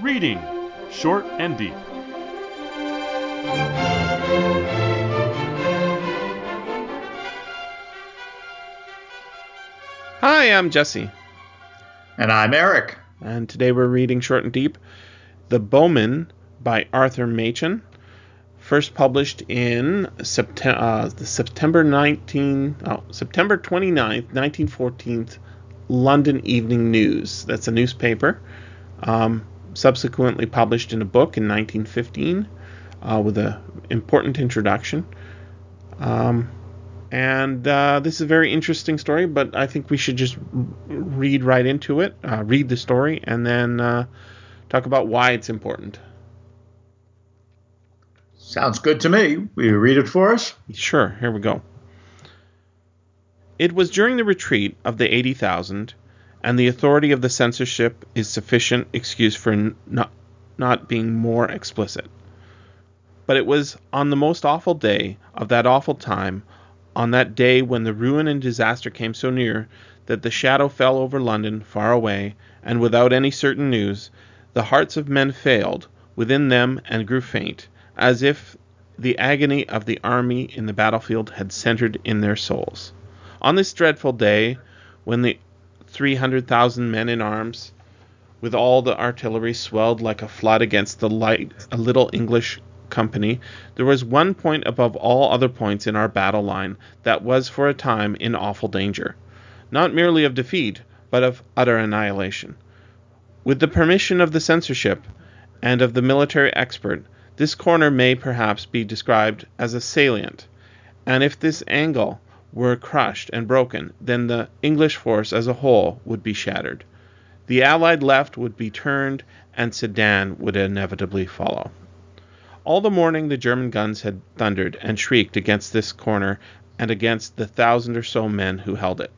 Reading Short and Deep. Hi, I'm Jesse, And I'm Eric. and today we're reading Short and Deep The Bowmen by Arthur Machen, first published in September, uh, the September 19, oh, September 29th, 1914, London Evening News. That's a newspaper. Um, subsequently published in a book in 1915 uh, with an important introduction. Um, and uh, this is a very interesting story, but I think we should just read right into it, uh, read the story, and then uh, talk about why it's important. Sounds good to me. Will you read it for us? Sure, here we go. It was during the retreat of the 80,000, and the authority of the censorship is sufficient excuse for not, not being more explicit. But it was on the most awful day of that awful time, on that day when the ruin and disaster came so near that the shadow fell over London far away, and without any certain news, the hearts of men failed within them and grew faint, as if the agony of the army in the battlefield had centered in their souls. On this dreadful day, when the 300,000 men in arms, with all the artillery, swelled like a flood against the light, a little English company, there was one point above all other points in our battle line that was for a time in awful danger, not merely of defeat, but of utter annihilation. With the permission of the censorship and of the military expert, this corner may perhaps be described as a salient, and if this angle were crushed and broken, then the English force as a whole would be shattered. The Allied left would be turned, and Sedan would inevitably follow. All the morning the German guns had thundered and shrieked against this corner and against the thousand or so men who held it.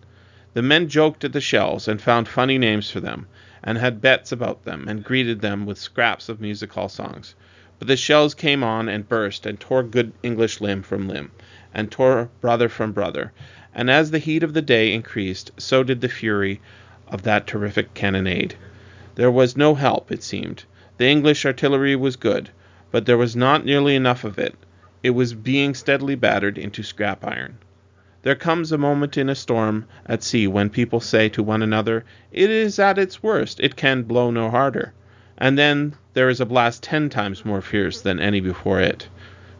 The men joked at the shells and found funny names for them, and had bets about them, and greeted them with scraps of music hall songs. But the shells came on and burst and tore good English limb from limb, and tore brother from brother, and as the heat of the day increased, so did the fury of that terrific cannonade. There was no help, it seemed. The English artillery was good, but there was not nearly enough of it. It was being steadily battered into scrap iron. There comes a moment in a storm at sea when people say to one another, It is at its worst, it can blow no harder. And then there is a blast ten times more fierce than any before it.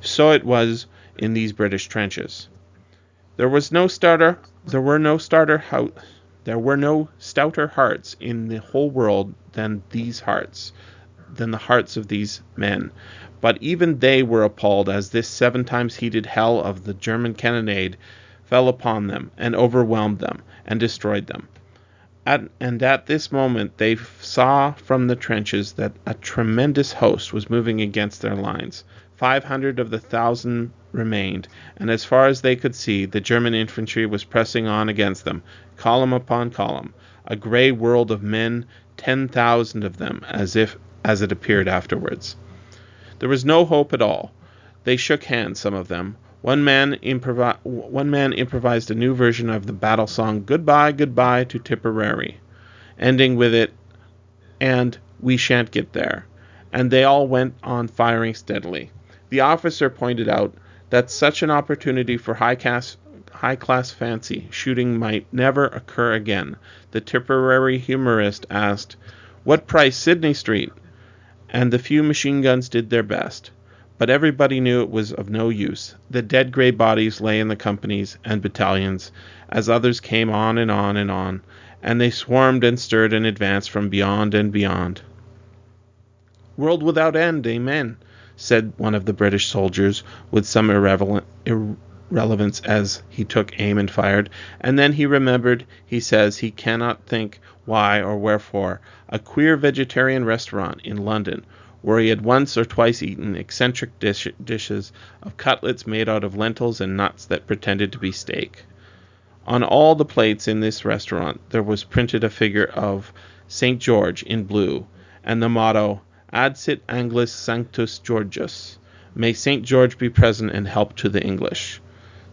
So it was in these British trenches. There was no starter there were no starter there were no stouter hearts in the whole world than these hearts, than the hearts of these men. But even they were appalled as this seven times heated hell of the German cannonade fell upon them and overwhelmed them and destroyed them. At, and at this moment they saw from the trenches that a tremendous host was moving against their lines. Five hundred of the thousand remained, and as far as they could see, the German infantry was pressing on against them, column upon column, a grey world of men, ten thousand of them, as if as it appeared afterwards. There was no hope at all. They shook hands, some of them. One man, improvi- one man improvised a new version of the battle song Goodbye, Goodbye to Tipperary, ending with it, and we shan't get there. And they all went on firing steadily. The officer pointed out that such an opportunity for high class, high class fancy shooting might never occur again. The Tipperary humorist asked, What price Sidney Street? And the few machine guns did their best but everybody knew it was of no use. The dead gray bodies lay in the companies and battalions, as others came on and on and on, and they swarmed and stirred and advanced from beyond and beyond. World without end, amen, said one of the British soldiers with some irrelevant, irrelevance as he took aim and fired, and then he remembered, he says, he cannot think why or wherefore, a queer vegetarian restaurant in London where he had once or twice eaten eccentric dish- dishes of cutlets made out of lentils and nuts that pretended to be steak. On all the plates in this restaurant there was printed a figure of St. George in blue, and the motto, Adsit Anglis Sanctus Georgius, May St. George be present and help to the English.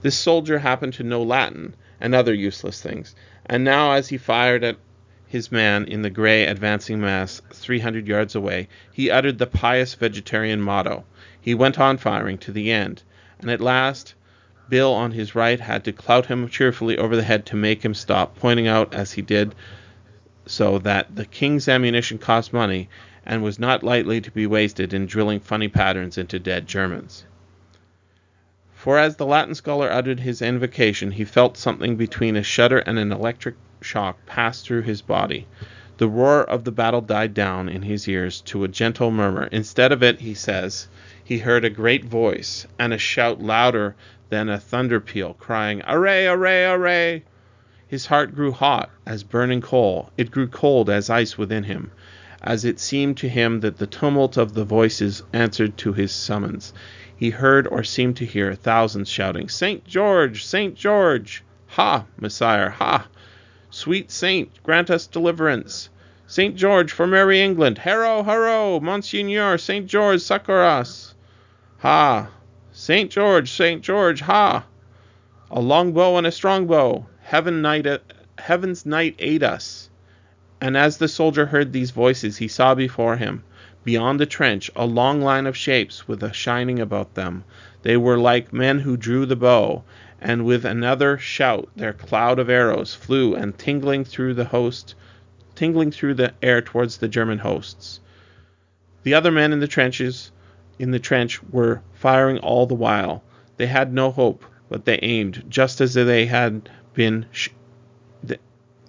This soldier happened to know Latin and other useless things, and now as he fired at his man in the gray advancing mass 300 yards away, he uttered the pious vegetarian motto. He went on firing to the end, and at last Bill on his right had to clout him cheerfully over the head to make him stop, pointing out as he did so that the king's ammunition cost money and was not lightly to be wasted in drilling funny patterns into dead Germans. For as the Latin scholar uttered his invocation, he felt something between a shudder and an electric shock pass through his body. The roar of the battle died down in his ears to a gentle murmur. Instead of it, he says, he heard a great voice and a shout louder than a thunder peal, crying, Array, array, array! His heart grew hot as burning coal. It grew cold as ice within him, as it seemed to him that the tumult of the voices answered to his summons. He heard or seemed to hear thousands shouting, Saint George! Saint George! Ha, Messire, ha! Sweet Saint, grant us deliverance! Saint George for merry England! Haro, haro! Monseigneur, Saint George, succor us! Ha! Saint George, Saint George, ha! A long bow and a strong bow! Heaven knight, uh, heaven's knight aid us! And as the soldier heard these voices, he saw before him beyond the trench a long line of shapes with a shining about them. They were like men who drew the bow, and with another shout their cloud of arrows flew and tingling through the host tingling through the air towards the German hosts. The other men in the trenches in the trench were firing all the while. They had no hope, but they aimed just as they had been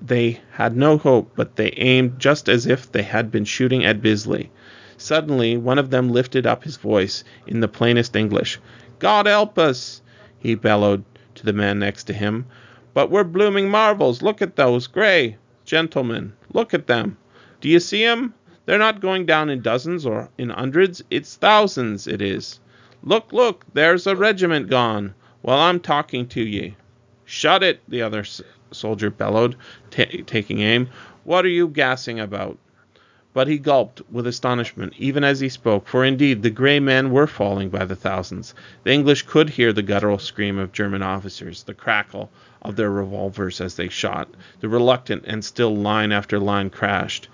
they had no hope, but they aimed just as if they had been shooting at Bisley. Suddenly, one of them lifted up his voice in the plainest English. God help us! he bellowed to the man next to him. But we're blooming marvels. Look at those gray gentlemen. Look at them. Do you see 'em? They're not going down in dozens or in hundreds. It's thousands, it is. Look, look, there's a regiment gone while I'm talking to ye. Shut it, the other soldier bellowed, t- taking aim. What are you gassing about? But he gulped with astonishment even as he spoke, for indeed the gray men were falling by the thousands. The English could hear the guttural scream of German officers, the crackle of their revolvers as they shot. The reluctant and still line after line crashed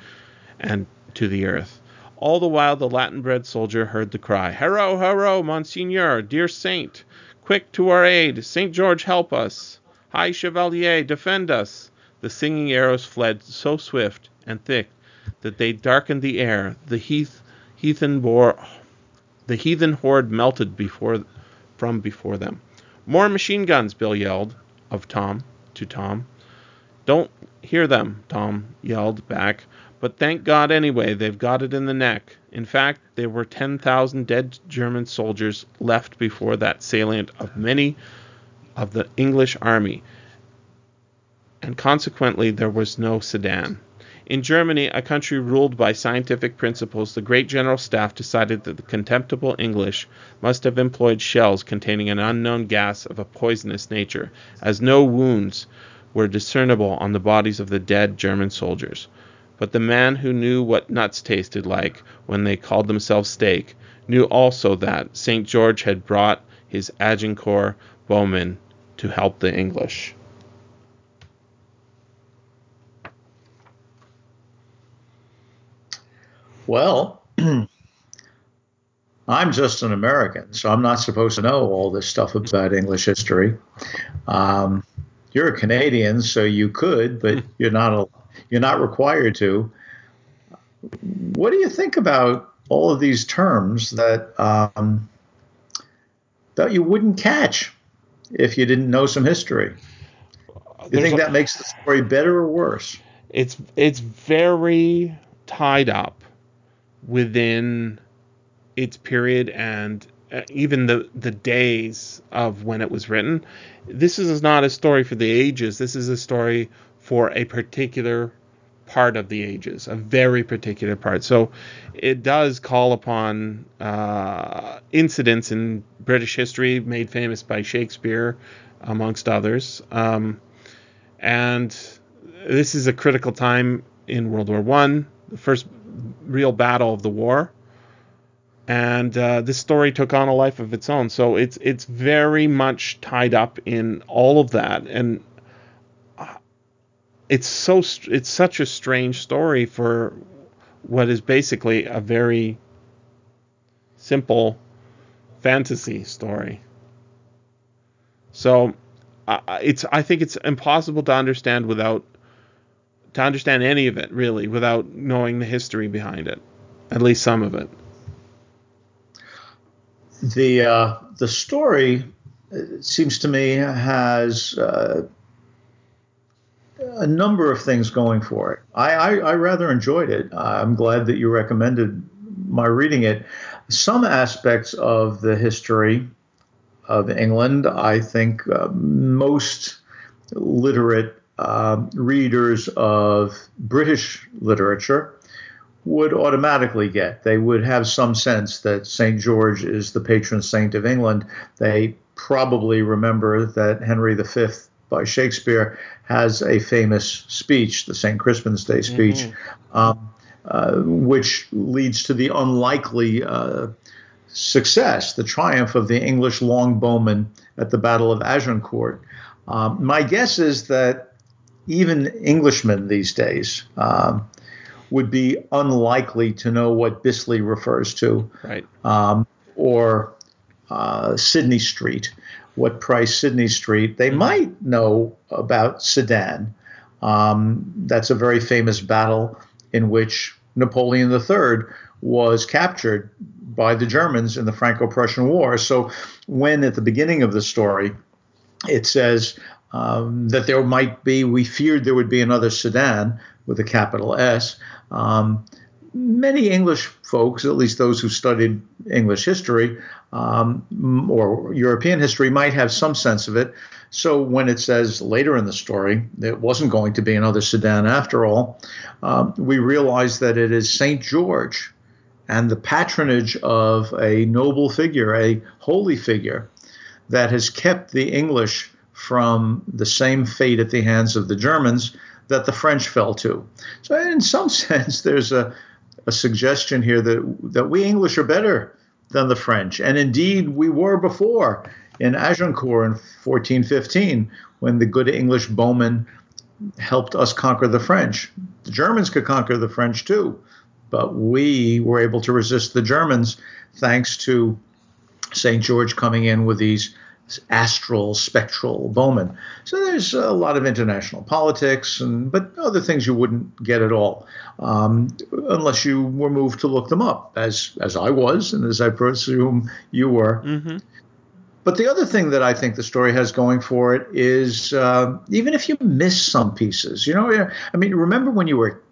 and to the earth. All the while the Latin bred soldier heard the cry, Haro, haro, Monseigneur, dear saint! Quick to our aid! Saint George help us! High Chevalier, defend us! The singing arrows fled so swift and thick that they darkened the air. The heath, heathen the heathen horde melted before, from before them. More machine guns! Bill yelled of Tom to Tom. Don't hear them, Tom yelled back. But thank God anyway, they've got it in the neck. In fact, there were 10,000 dead German soldiers left before that salient of many of the English army, and consequently there was no Sedan. In Germany, a country ruled by scientific principles, the great General Staff decided that the contemptible English must have employed shells containing an unknown gas of a poisonous nature, as no wounds were discernible on the bodies of the dead German soldiers. But the man who knew what nuts tasted like when they called themselves steak knew also that St. George had brought his Agincourt bowmen to help the English. Well, I'm just an American, so I'm not supposed to know all this stuff about English history. Um, you're a Canadian, so you could, but you're not a, you're not required to. What do you think about all of these terms that um, that you wouldn't catch if you didn't know some history? Do you There's think a- that makes the story better or worse? it's it's very tied up within its period and uh, even the the days of when it was written. This is not a story for the ages. This is a story for a particular part of the ages, a very particular part. So it does call upon uh, incidents in British history made famous by Shakespeare, amongst others. Um, and this is a critical time in World War One, the first real battle of the war, and uh, this story took on a life of its own. So it's it's very much tied up in all of that, and it's so it's such a strange story for what is basically a very simple fantasy story. So uh, it's I think it's impossible to understand without to understand any of it really without knowing the history behind it, at least some of it. The uh, the story seems to me has uh, a number of things going for it. I, I, I rather enjoyed it. I'm glad that you recommended my reading it. Some aspects of the history of England, I think uh, most literate uh, readers of British literature would automatically get. They would have some sense that St. George is the patron saint of England. They probably remember that Henry V by Shakespeare has a famous speech, the St. Crispin's Day speech, mm-hmm. um, uh, which leads to the unlikely uh, success, the triumph of the English longbowmen at the Battle of Agincourt. Um, my guess is that even Englishmen these days um, would be unlikely to know what Bisley refers to, right? Um, or uh, Sidney Street what price Sidney Street. They mm-hmm. might know about Sedan. Um, that's a very famous battle in which Napoleon III was captured by the Germans in the Franco Prussian War. So, when at the beginning of the story it says um, that there might be, we feared there would be another Sedan with a capital S. Um, many English folks, at least those who studied English history um, or European history, might have some sense of it. So when it says later in the story it wasn't going to be another Sedan after all, um, we realize that it is St. George and the patronage of a noble figure, a holy figure, that has kept the English from the same fate at the hands of the Germans that the French fell to. So, in some sense, there's a a suggestion here that that we English are better than the French, and indeed we were before in Agincourt in 1415 when the good English bowmen helped us conquer the French. The Germans could conquer the French too, but we were able to resist the Germans thanks to St. George coming in with these astral, spectral Bowman. So there's a lot of international politics, and but other things you wouldn't get at all um, unless you were moved to look them up, as as I was, and as I presume you were. Mm-hmm. But the other thing that I think the story has going for it is uh, even if you miss some pieces, you know, I mean, remember when you were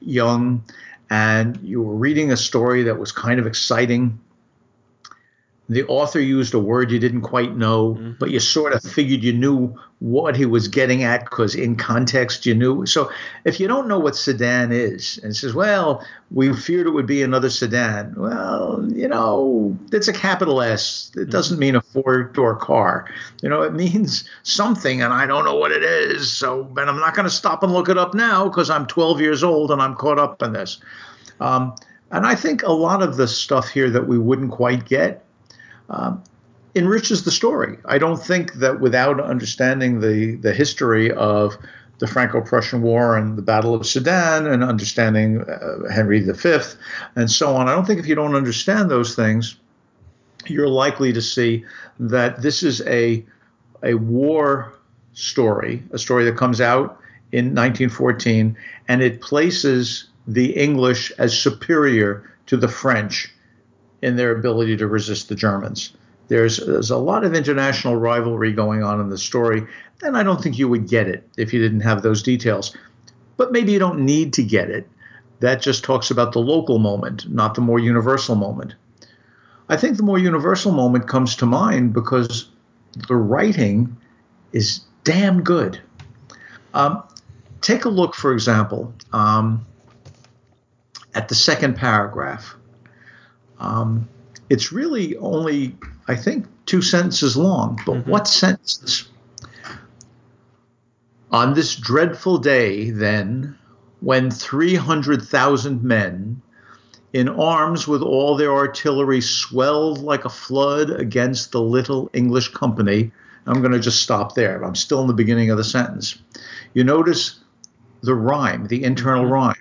young and you were reading a story that was kind of exciting the author used a word you didn't quite know, mm-hmm. but you sort of figured you knew what he was getting at because in context you knew. So if you don't know what sedan is and says, well, we feared it would be another sedan, well, you know, it's a capital S. It mm-hmm. doesn't mean a four door car. You know, it means something and I don't know what it is. So, and I'm not going to stop and look it up now because I'm 12 years old and I'm caught up in this. Um, and I think a lot of the stuff here that we wouldn't quite get um, enriches the story. I don't think that without understanding the the history of the Franco-Prussian War and the Battle of Sedan and understanding uh, Henry V and so on, I don't think if you don't understand those things, you're likely to see that this is a a war story, a story that comes out in 1914, and it places the English as superior to the French in their ability to resist the Germans. There's, there's a lot of international rivalry going on in the story, and I don't think you would get it if you didn't have those details. But maybe you don't need to get it. That just talks about the local moment, not the more universal moment. I think the more universal moment comes to mind because the writing is damn good. Um, take a look, for example, um, at the second paragraph. Um, it's really only, I think, two sentences long. But mm-hmm. what sentences? On this dreadful day, then, when 300,000 men, in arms with all their artillery, swelled like a flood against the little English company. I'm going to just stop there. I'm still in the beginning of the sentence. You notice the rhyme, the internal Mm-hmm. rhyme.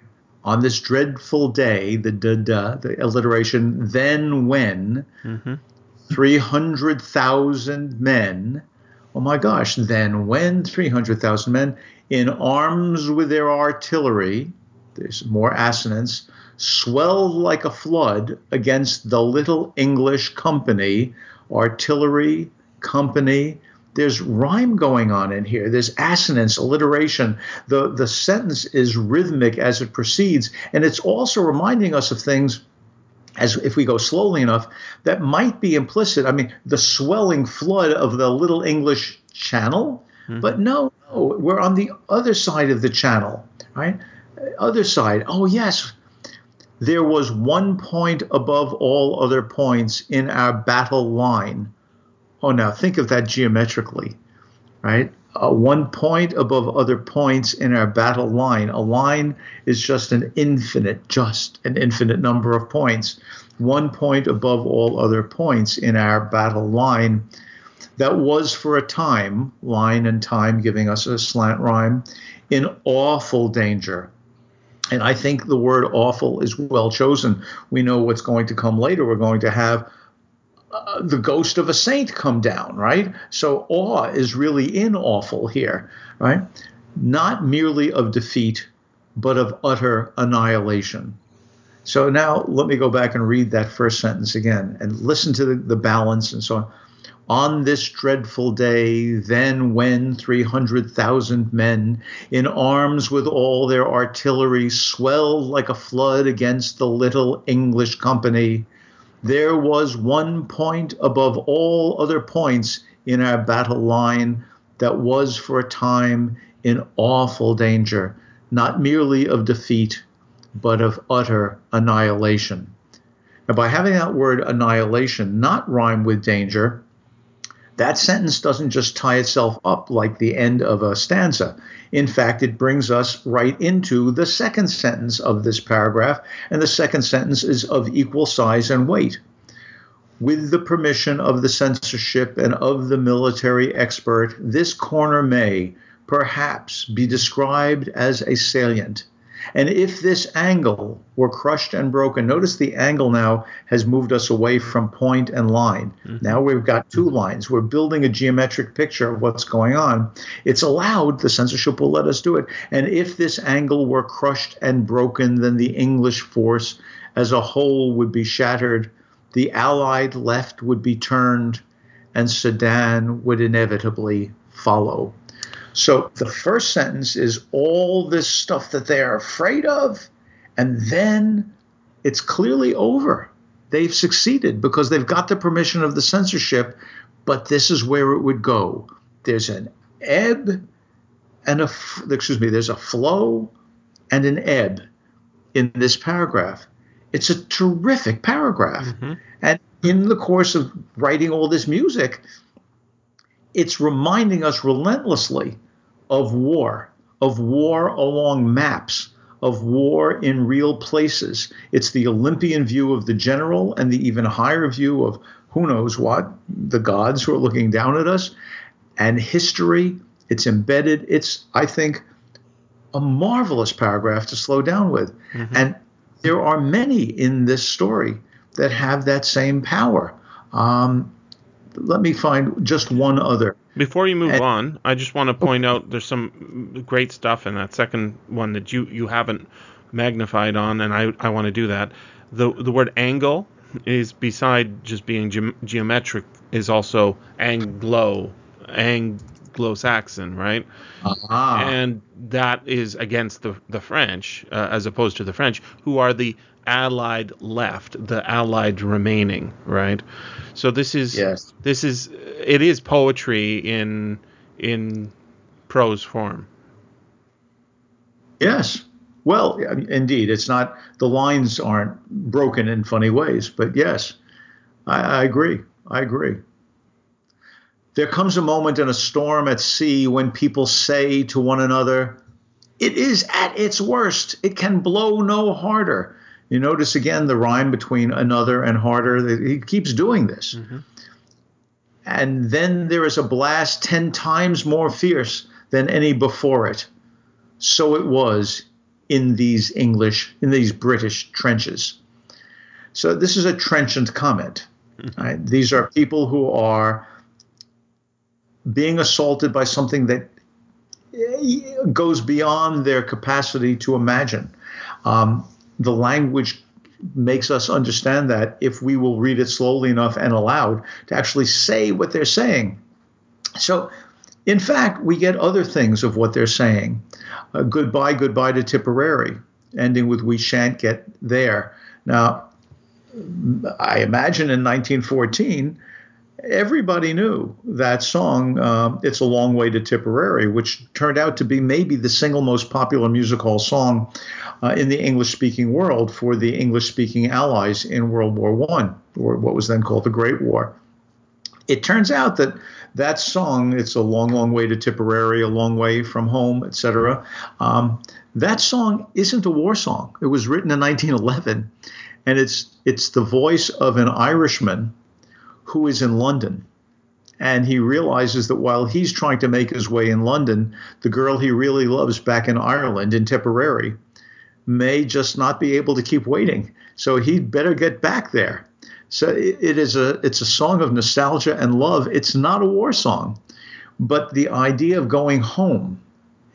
On this dreadful day, the da da, the alliteration, then when Mhm. 300,000 men, oh my gosh, then when 300,000 men in arms with their artillery, there's more assonance, swelled like a flood against the little English company, artillery, company. There's rhyme going on in here. There's assonance, alliteration. The, the sentence is rhythmic as it proceeds. And it's also reminding us of things as if we go slowly enough, that might be implicit. I mean, the swelling flood of the Little English Channel, mm-hmm. but no, no, we're on the other side of the channel, right? Other side. Oh, yes. There was one point above all other points in our battle line. Oh, now think of that geometrically, right? Uh, one point above other points in our battle line. A line is just an infinite, just an infinite number of points. One point above all other points in our battle line. That was for a time, line and time giving us a slant rhyme, in awful danger. And I think the word awful is well chosen. We know what's going to come later. We're going to have uh, the ghost of a saint come down, right? So awe is really in awful here, right? Not merely of defeat, but of utter annihilation. So now let me go back and read that first sentence again and listen to the, the balance and so on. On this dreadful day, then when 300,000 men in arms with all their artillery swelled like a flood against the little English company, there was one point above all other points in our battle line that was for a time in awful danger, not merely of defeat, but of utter annihilation. Now, by having that word annihilation not rhyme with danger, that sentence doesn't just tie itself up like the end of a stanza. In fact, it brings us right into the second sentence of this paragraph, and the second sentence is of equal size and weight. With the permission of the censorship and of the military expert, this corner may, perhaps, be described as a salient. And if this angle were crushed and broken, notice the angle now has moved us away from point and line. Mm-hmm. Now we've got two lines. We're building a geometric picture of what's going on. It's allowed, the censorship will let us do it. And if this angle were crushed and broken, then the English force as a whole would be shattered, the Allied left would be turned, and Sedan would inevitably follow. So the first sentence is all this stuff that they are afraid of, and then it's clearly over. They've succeeded because they've got the permission of the censorship, but this is where it would go. There's an ebb and a excuse me, there's a flow and an ebb in this paragraph. It's a terrific paragraph. Mm-hmm. And in the course of writing all this music, it's reminding us relentlessly of war, of war along maps, of war in real places. It's the Olympian view of the general and the even higher view of who knows what, the gods who are looking down at us, and history. It's embedded. It's, I think, a marvelous paragraph to slow down with. Mm-hmm. And there are many in this story that have that same power. Um, let me find just one other. Before you move and, on, I just want to point out there's some great stuff in that second one that you, you haven't magnified on, and I, I want to do that. The the word angle is beside just being ge- geometric is also Anglo Anglo-Saxon, right? Uh-huh. And that is against the the French uh, as opposed to the French, who are the allied left, the allied remaining, right? So this is yes. this is it is poetry in in prose form. Yes. Well, indeed, it's not the lines aren't broken in funny ways, but yes, I, I agree. I agree. There comes a moment in a storm at sea when people say to one another, It is at its worst. It can blow no harder. You notice again the rhyme between another and harder. He keeps doing this. Mm-hmm. And then there is a blast 10 times more fierce than any before it. so it was in these English, in these British trenches. So this is a trenchant comment. Right? These are people who are being assaulted by something that goes beyond their capacity to imagine. Um, the language makes us understand that if we will read it slowly enough and aloud to actually say what they're saying. So, in fact, we get other things of what they're saying. Uh, goodbye, goodbye to Tipperary, ending with we shan't get there. Now, I imagine in 1914, everybody knew that song, uh, It's a Long Way to Tipperary, which turned out to be maybe the single most popular music hall song uh, in the English speaking world for the English speaking allies in World War I, or what was then called the Great War. It turns out that that song, It's a Long, Long Way to Tipperary, a long way from home, etc., um, that song isn't a war song. It was written in 1911, and it's it's the voice of an Irishman who is in London. And he realizes that while he's trying to make his way in London, the girl he really loves back in Ireland, in Tipperary, may just not be able to keep waiting. So he'd better get back there. So it, is a it's a song of nostalgia and love. It's not a war song, but the idea of going home,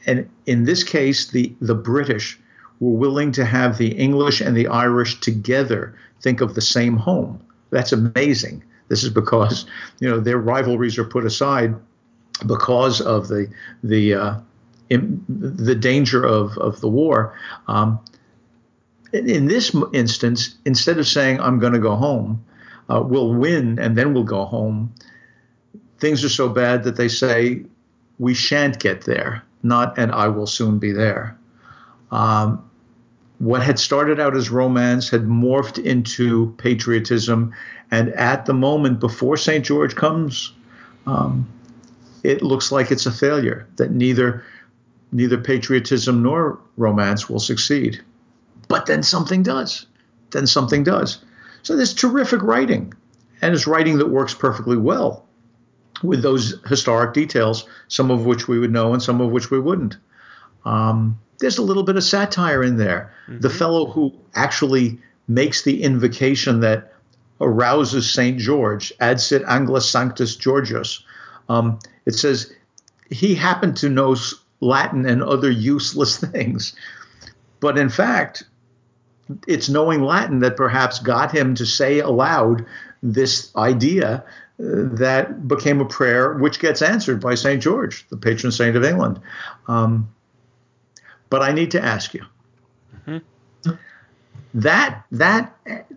and in this case, the the British were willing to have the English and the Irish together think of the same home. That's amazing. This is because you know their rivalries are put aside because of the the uh, in, the danger of of the war. Um, in, this instance, instead of saying I'm going to go home, uh, we'll win and then we'll go home. Things are so bad that they say we shan't get there, not and I will soon be there. Um, what had started out as romance had morphed into patriotism. And at the moment before St. George comes, um, it looks like it's a failure, that neither, neither patriotism nor romance will succeed. But then something does. Then something does. So there's terrific writing, and it's writing that works perfectly well with those historic details, some of which we would know and some of which we wouldn't. Um, there's a little bit of satire in there. Mm-hmm. The fellow who actually makes the invocation that arouses St. George, adsit angla sanctus Georgius. Um, it says he happened to know Latin and other useless things. But in fact, it's knowing Latin that perhaps got him to say aloud this idea uh, that became a prayer which gets answered by St. George, the patron saint of England. Um, but I need to ask you mm-hmm. that that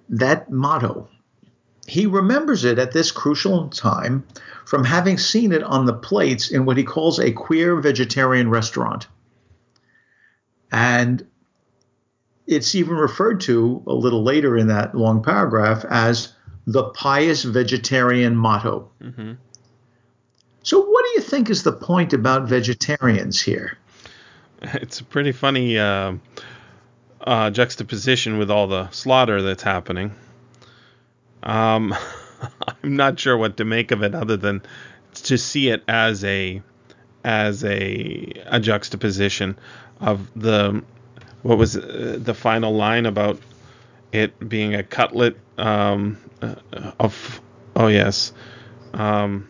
that motto. He remembers it at this crucial time from having seen it on the plates in what he calls a queer vegetarian restaurant. And it's even referred to a little later in that long paragraph as the pious vegetarian motto. Mm-hmm. So, what do you think is the point about vegetarians here? it's a pretty funny uh, uh, juxtaposition with all the slaughter that's happening. Um, I'm not sure what to make of it other than to see it as a as a a juxtaposition of the what was uh, the final line about it being a cutlet um, uh, of oh yes um,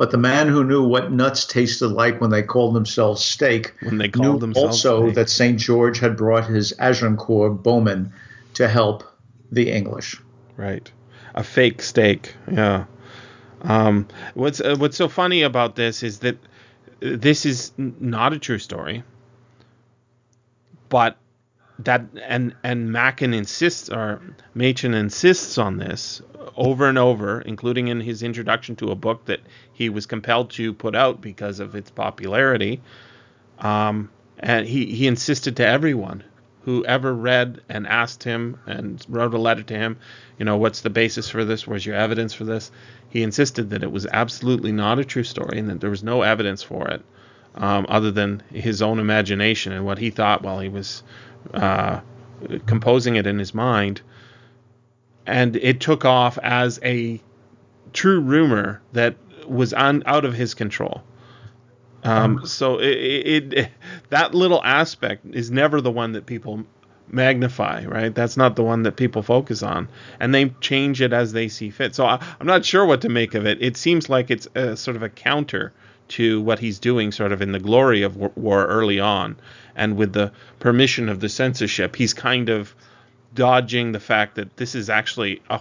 but the man who knew what nuts tasted like when they called themselves steak when they called knew themselves also steak. that St. George had brought his Agincourt bowmen to help the English. Right. A fake steak. Yeah. Um, what's uh, what's so funny about this is that this is not a true story, but that and and Machen insists or Machen insists on this over and over, including in his introduction to a book that he was compelled to put out because of its popularity. Um, and he he insisted to everyone who ever read and asked him and wrote a letter to him, you know, what's the basis for this? Where's your evidence for this? He insisted that it was absolutely not a true story and that there was no evidence for it um, other than his own imagination and what he thought while he was uh, composing it in his mind, and it took off as a true rumor that was on, out of his control. Um, so it, it, it that little aspect is never the one that people magnify, right? That's not the one that people focus on, and they change it as they see fit. So I, am not sure what to make of it. It seems like it's a, sort of a counter to what he's doing, sort of in the glory of war early on, and with the permission of the censorship, he's kind of dodging the fact that this is actually a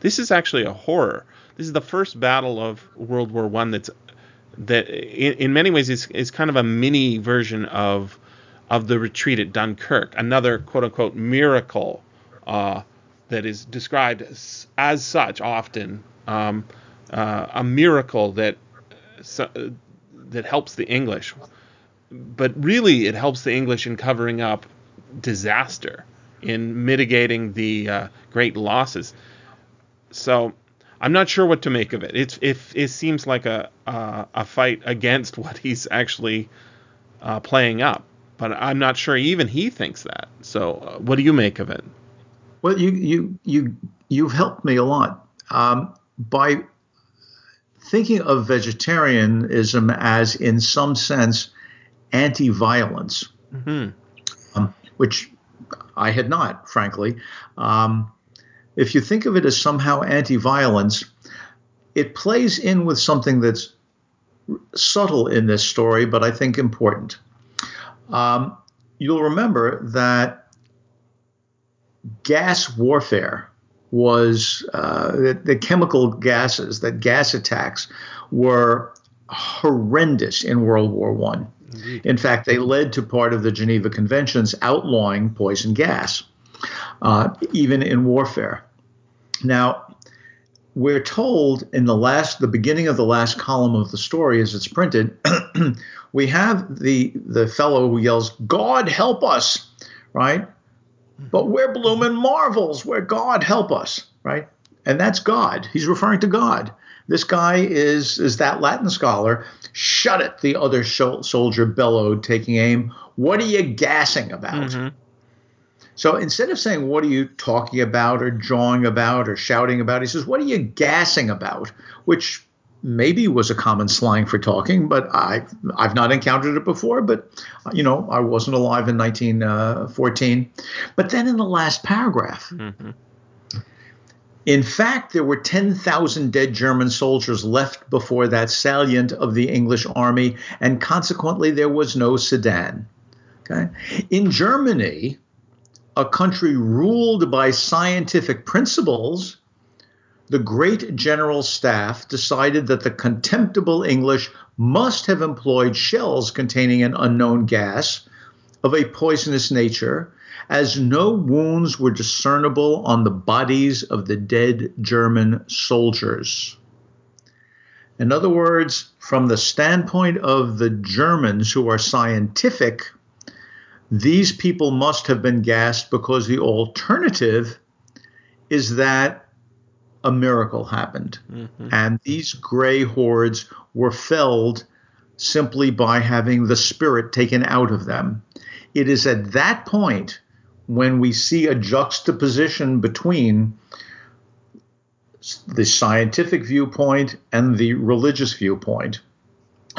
this is actually a horror. This is the first battle of World War One that's that in, in many ways is is kind of a mini version of of the retreat at Dunkirk, another quote unquote miracle uh, that is described as, as such often, um, uh, a miracle that that helps the English, but really it helps the English in covering up disaster, in mitigating the uh, great losses. So I'm not sure what to make of it. It's if it seems like a uh, a fight against what he's actually uh, playing up, but I'm not sure even he thinks that. So uh, what do you make of it? Well, you you you you've helped me a lot um, by thinking of vegetarianism as, in some sense, anti-violence, mm-hmm. um, which I had not, frankly. Um, if you think of it as somehow anti violence, it plays in with something that's subtle in this story, but I think important. Um, you'll remember that gas warfare was uh, the, the, chemical gases, that gas attacks were horrendous in World War One. In fact, they led to part of the Geneva Conventions outlawing poison gas, uh, even in warfare. Now, we're told in the last, the beginning of the last column of the story, as it's printed, we have the the fellow who yells, "God help us!" Right? But we're blooming marvels. Where God help us, right? And that's God. He's referring to God. This guy is is that Latin scholar. Shut it! The other soldier bellowed, taking aim. What are you gassing about? Mm-hmm. So instead of saying, What are you talking about or jawing about or shouting about? He says, What are you gassing about? Which maybe was a common slang for talking, but I, I've not encountered it before. But, you know, I wasn't alive in 1914. But then in the last paragraph, mm-hmm. In fact, there were 10,000 dead German soldiers left before that salient of the English army, and consequently, there was no Sedan. Okay? In Germany, a country ruled by scientific principles, the great general staff decided that the contemptible English must have employed shells containing an unknown gas of a poisonous nature, as no wounds were discernible on the bodies of the dead German soldiers. In other words, from the standpoint of the Germans who are scientific, these people must have been gassed because the alternative is that a miracle happened. Mm-hmm. And these gray hordes were felled simply by having the spirit taken out of them. It is at that point when we see a juxtaposition between the scientific viewpoint and the religious viewpoint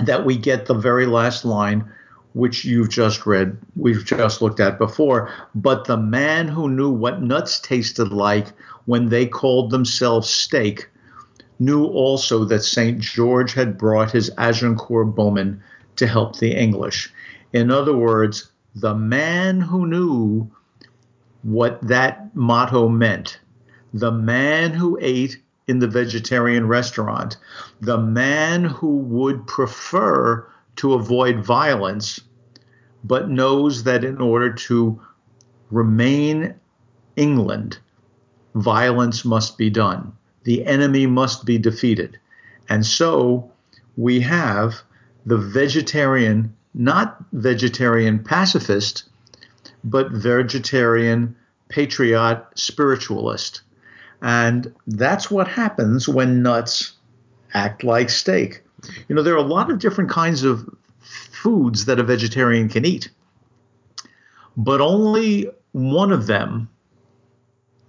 that we get the very last line which you've just read, we've just looked at before. But the man who knew what nuts tasted like when they called themselves steak knew also that St. George had brought his Agincourt bowmen to help the English. In other words, the man who knew what that motto meant, the man who ate in the vegetarian restaurant, the man who would prefer to avoid violence, but knows that in order to remain England, violence must be done. The enemy must be defeated. And so we have the vegetarian, not vegetarian pacifist, but vegetarian patriot spiritualist. And that's what happens when nuts act like steak. You know, there are a lot of different kinds of foods that a vegetarian can eat, but only one of them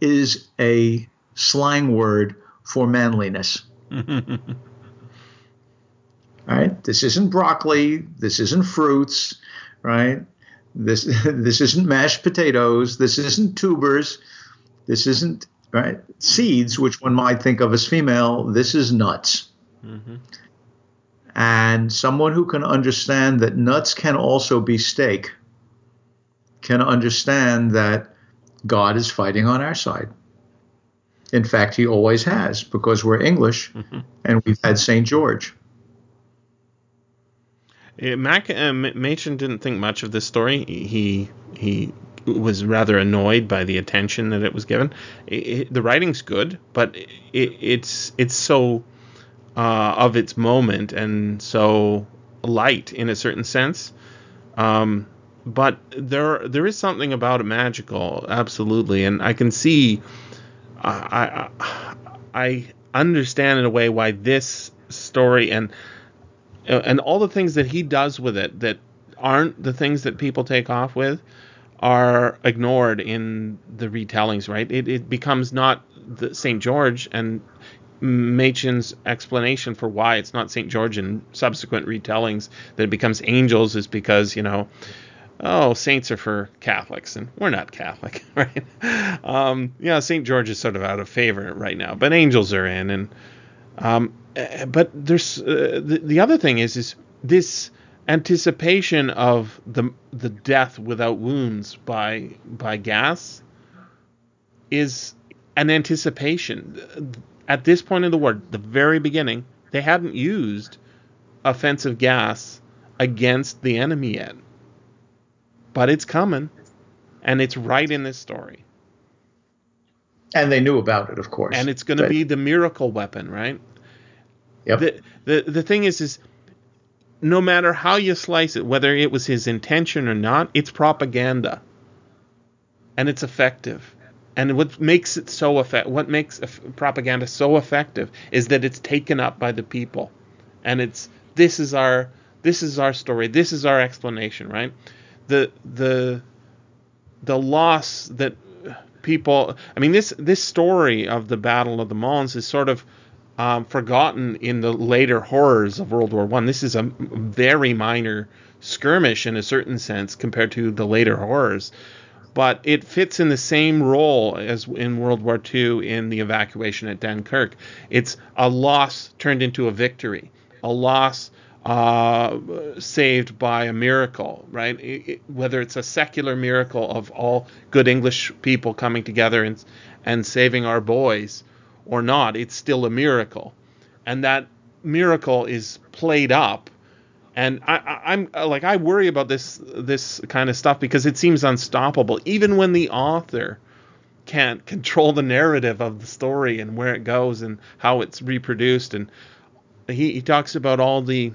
is a slang word for manliness. Right? This isn't broccoli. This isn't fruits. Right? This this isn't mashed potatoes. This isn't tubers. This isn't right seeds, which one might think of as female. This is nuts. Mm-hmm. And someone who can understand that nuts can also be steak can understand that God is fighting on our side. In fact, he always has because we're English mm-hmm. and we've had St. George. Mac uh, Machen didn't think much of this story. He he was rather annoyed by the attention that it was given. It, it, the writing's good, but it, it's it's so uh, of its moment and so light in a certain sense. Um, but there there is something about it magical, absolutely, and I can see, I I, I understand in a way why this story and and all the things that he does with it that aren't the things that people take off with are ignored in the retellings, right? It, it becomes not the St. George and Machen's explanation for why it's not St. George in subsequent retellings that it becomes angels is because, you know, oh, saints are for Catholics, and we're not Catholic, right? Um, yeah, St. George is sort of out of favor right now, but angels are in. And um, eh, but there's uh, the, the other thing is is this anticipation of the the death without wounds by by gas is an anticipation. At this point in the war, the very beginning, they hadn't used offensive gas against the enemy yet. But it's coming, and it's right in this story. And they knew about it, of course. And it's going to be the miracle weapon, right? Yep. The, the the thing is, is no matter how you slice it, whether it was his intention or not, it's propaganda, and it's effective. And what makes it so effective, what makes propaganda so effective, is that it's taken up by the people, and it's this is our this is our story, this is our explanation, right? The the the loss that people, I mean this this story of the Battle of the Mons is sort of um, forgotten in the later horrors of World War One. This is a very minor skirmish in a certain sense compared to the later horrors, but it fits in the same role as in World War II in the evacuation at Dunkirk. It's a loss turned into a victory, a loss uh, saved by a miracle, right? It, it, whether it's a secular miracle of all good English people coming together and and saving our boys, or not, it's still a miracle. And that miracle is played up. And I, am uh, like I worry about this this kind of stuff because it seems unstoppable, even when the author can't control the narrative of the story and where it goes and how it's reproduced. And he, he talks about all the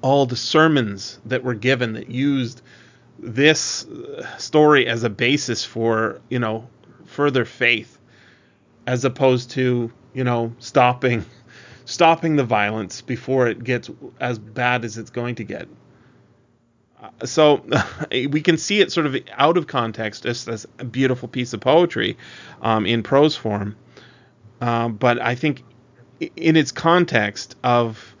all the sermons that were given that used this uh, story as a basis for you know further faith as opposed to you know stopping stopping the violence before it gets as bad as it's going to get. Uh, so we can see it sort of out of context just as a beautiful piece of poetry um, in prose form, uh, but I think in its context of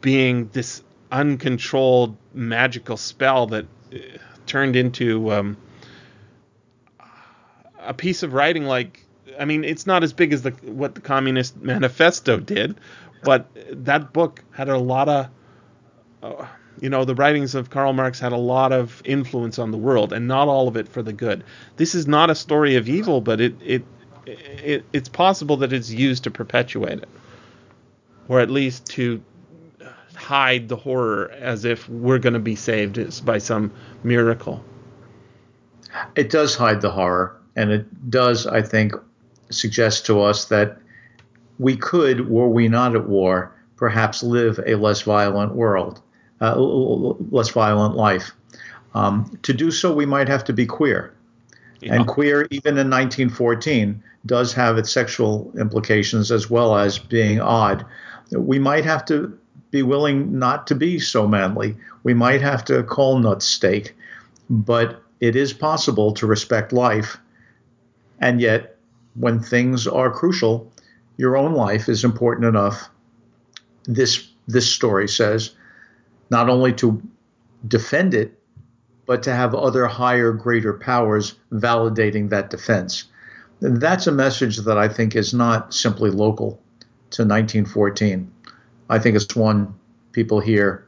being this uncontrolled magical spell that uh, turned into um, a piece of writing like I mean, it's not as big as the what the Communist Manifesto did, but that book had a lot of, uh, you know, the writings of Karl Marx had a lot of influence on the world, and not all of it for the good. This is not a story of evil, but it it, it it's possible that it's used to perpetuate it, or at least to hide the horror as if we're going to be saved by some miracle. It does hide the horror, and it does, I think, suggests to us that we could, were we not at war, perhaps live a less violent world, uh, less violent life. Um, to do so, we might have to be queer. Yeah. And queer, even in 1914, does have its sexual implications as well as being odd. We might have to be willing not to be so manly. We might have to call nuts steak, but it is possible to respect life and yet when things are crucial, your own life is important enough. This this story says, not only to defend it, but to have other higher, greater powers validating that defense. That's a message that I think is not simply local to 1914. I think it's one people hear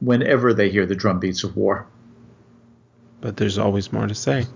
whenever they hear the drumbeats of war. But there's always more to say.